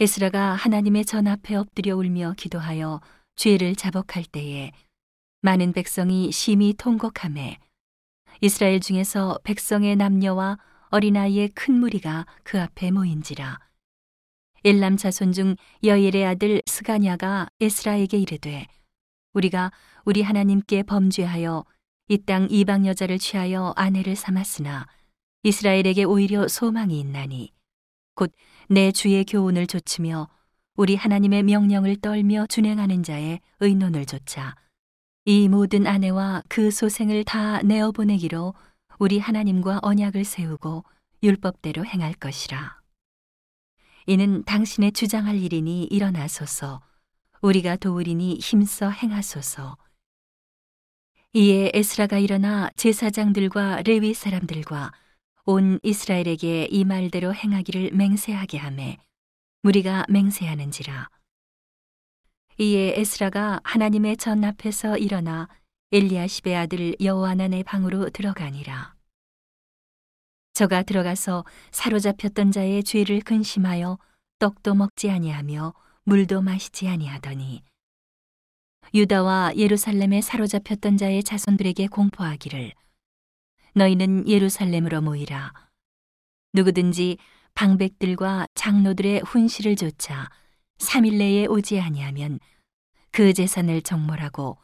에스라가 하나님의 전 앞에 엎드려 울며 기도하여 죄를 자복할 때에 많은 백성이 심히 통곡함에 이스라엘 중에서 백성의 남녀와 어린아이의 큰 무리가 그 앞에 모인지라. 엘람 자손 중 여일의 아들 스가냐가 에스라에게 이르되 우리가 우리 하나님께 범죄하여 이 땅 이방 여자를 취하여 아내를 삼았으나 이스라엘에게 오히려 소망이 있나니 곧 내 주의 교훈을 좇으며 우리 하나님의 명령을 떨며 준행하는 자의 의논을 조차 이 모든 아내와 그 소생을 다 내어 보내기로 우리 하나님과 언약을 세우고 율법대로 행할 것이라. 이는 당신의 주장할 일이니 일어나소서 우리가 도우리니 힘써 행하소서. 이에 에스라가 일어나 제사장들과 레위 사람들과 온 이스라엘에게 이 말대로 행하기를 맹세하게 하매 무리가 맹세하는지라. 이에 에스라가 하나님의 전 앞에서 일어나 엘리야십의 아들 여호아난의 방으로 들어가니라. 저가 들어가서 사로잡혔던 자의 죄를 근심하여 떡도 먹지 아니하며 물도 마시지 아니하더니 유다와 예루살렘에 사로잡혔던 자의 자손들에게 공포하기를 너희는 예루살렘으로 모이라. 누구든지 방백들과 장로들의 훈시를 조차 3일 내에 오지 아니하면 그 재산을 정몰하고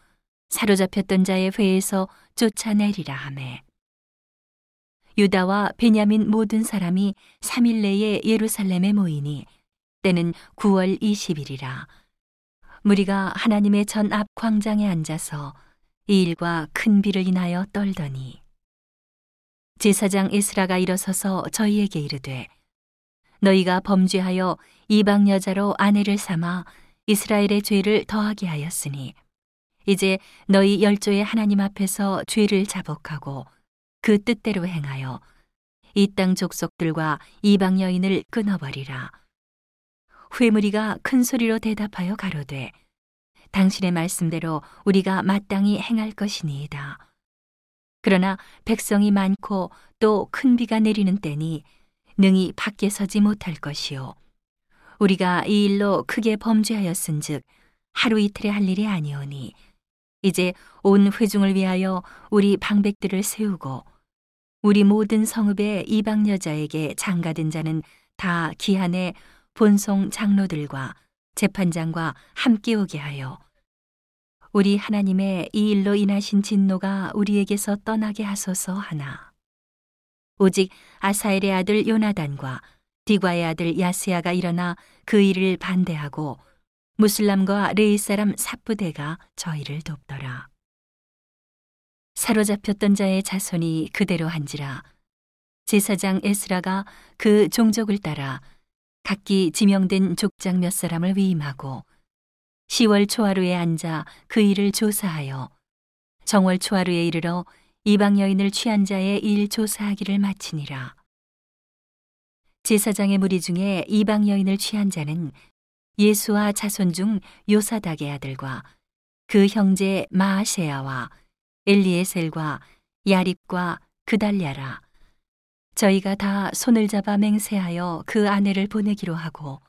사로잡혔던 자의 회에서 쫓아내리라 하매. 유다와 베냐민 모든 사람이 3일 내에 예루살렘에 모이니 때는 9월 20일이라. 무리가 하나님의 전 앞 광장에 앉아서 이 일과 큰 비를 인하여 떨더니 제사장 에스라가 일어서서 저희에게 이르되 너희가 범죄하여 이방 여자로 아내를 삼아 이스라엘의 죄를 더하게 하였으니 이제 너희 열조의 하나님 앞에서 죄를 자복하고 그 뜻대로 행하여 이 땅 족속들과 이방 여인을 끊어버리라. 회무리가 큰 소리로 대답하여 가로되 당신의 말씀대로 우리가 마땅히 행할 것이니이다. 그러나 백성이 많고 또 큰 비가 내리는 때니 능히 밖에 서지 못할 것이요. 우리가 이 일로 크게 범죄하였은즉 하루 이틀에 할 일이 아니오니 이제 온 회중을 위하여 우리 방백들을 세우고 우리 모든 성읍의 이방 여자에게 장가든 자는 다 기한에 본송 장로들과 재판장과 함께 오게 하여 우리 하나님의 이 일로 인하신 진노가 우리에게서 떠나게 하소서 하나. 오직 아사엘의 아들 요나단과 디과의 아들 야스야가 일어나 그 일을 반대하고 무슬람과 레이 사람 사부대가 저희를 돕더라. 사로잡혔던 자의 자손이 그대로 한지라 제사장 에스라가 그 종족을 따라 각기 지명된 족장 몇 사람을 위임하고 10월 초하루에 앉아 그 일을 조사하여 정월 초하루에 이르러 이방 여인을 취한 자의 일 조사하기를 마치니라. 제사장의 무리 중에 이방 여인을 취한 자는 예수와 자손 중 요사닥의 아들과 그 형제 마아세야와 엘리에셀과 야립과 그달랴라. 저희가 다 손을 잡아 맹세하여 그 아내를 보내기로 하고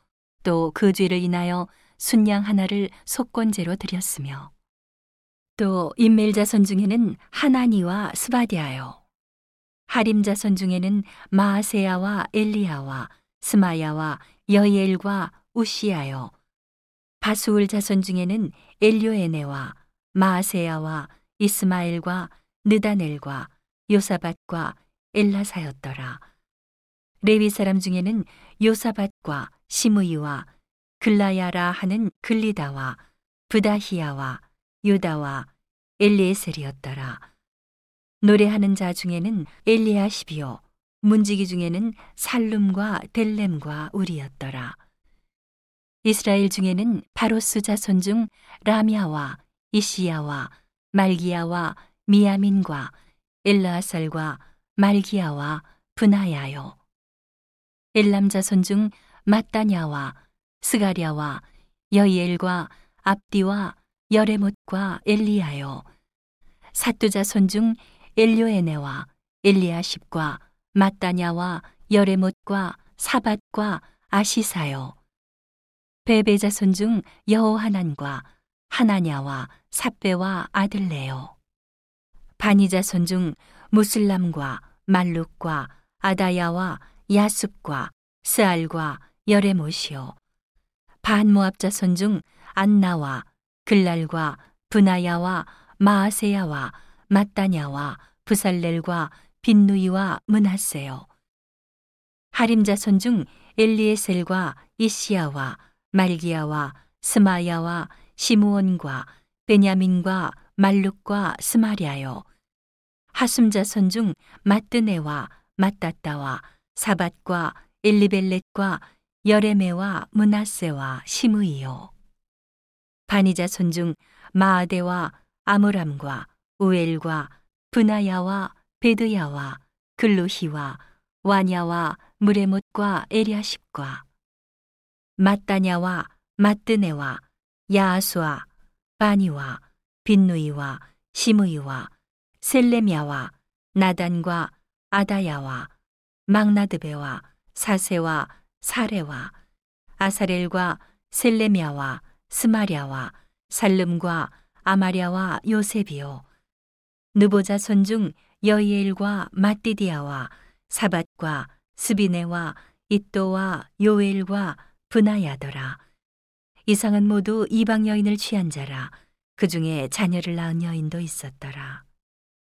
또 그 죄를 인하여 순양 하나를 속건제로 드렸으며 또 인멜 자손 중에는 하나니와 스바디아요. 하림 자손 중에는 마아세야와 엘리야와 스마야와 여이엘과 우시야요. 바수울 자손 중에는 엘료에네와 마아세야와 이스마엘과 느다넬과 요사밭과 엘라사였더라. 레위 사람 중에는 요사밭과 시므이와 글라야라 하는 글리다와 부다히야와 유다와 엘리에셀이었더라. 노래하는 자 중에는 엘리야시비오, 문지기 중에는 살룸과 델렘과 우리였더라. 이스라엘 중에는 바로스 자손 중 라미아와 이시야와 말기야와 미야민과 엘라살과 말기야와 분하야요. 엘람 자손 중 마따냐와 스가랴와 여이엘과 압디와 여레못과 엘리야요 사뚜자 손 중 엘료에네와 엘리야십과 마따냐와 여레못과 사밧과 아시사요 베베 자손 중 여호하난과 하나냐와 삽베와 아들레요. 바니 자손 중 무슬람과 말룩과 아다야와 야숲과 스알과 여레못이요. 반모압 자손 중 안나와 글랄과 분하야와 마아세야와 마따냐와 부살렐과 빈누이와 문하세요. 하림 자손 중 엘리에셀과 이시야와 말기야와 스마야와 시무온과 베냐민과 말룩과 스마리아요. 하숨 자손 중 마뜨네와 마따따와 사밧과 엘리벨렛과 여레메와 문하세와 시므이요. 바니자 손중 마아데와 아므람과 우엘과 분하야와 베드야와 글루히와 와냐와 무레못과 에리아십과 마따냐와 마뜨네와 야아수와 바니와 빈누이와 시므이와 셀레미아와 나단과 아다야와 막나드베와 사세와 사레와 아사렐과 셀레미아와 스마랴와 살름과 아마랴와 요셉이요. 느보자 손중 여이엘과 마띠디아와 사밧과 스비네와 이또와 요엘과 분하야더라. 이상은 모두 이방 여인을 취한 자라. 그 중에 자녀를 낳은 여인도 있었더라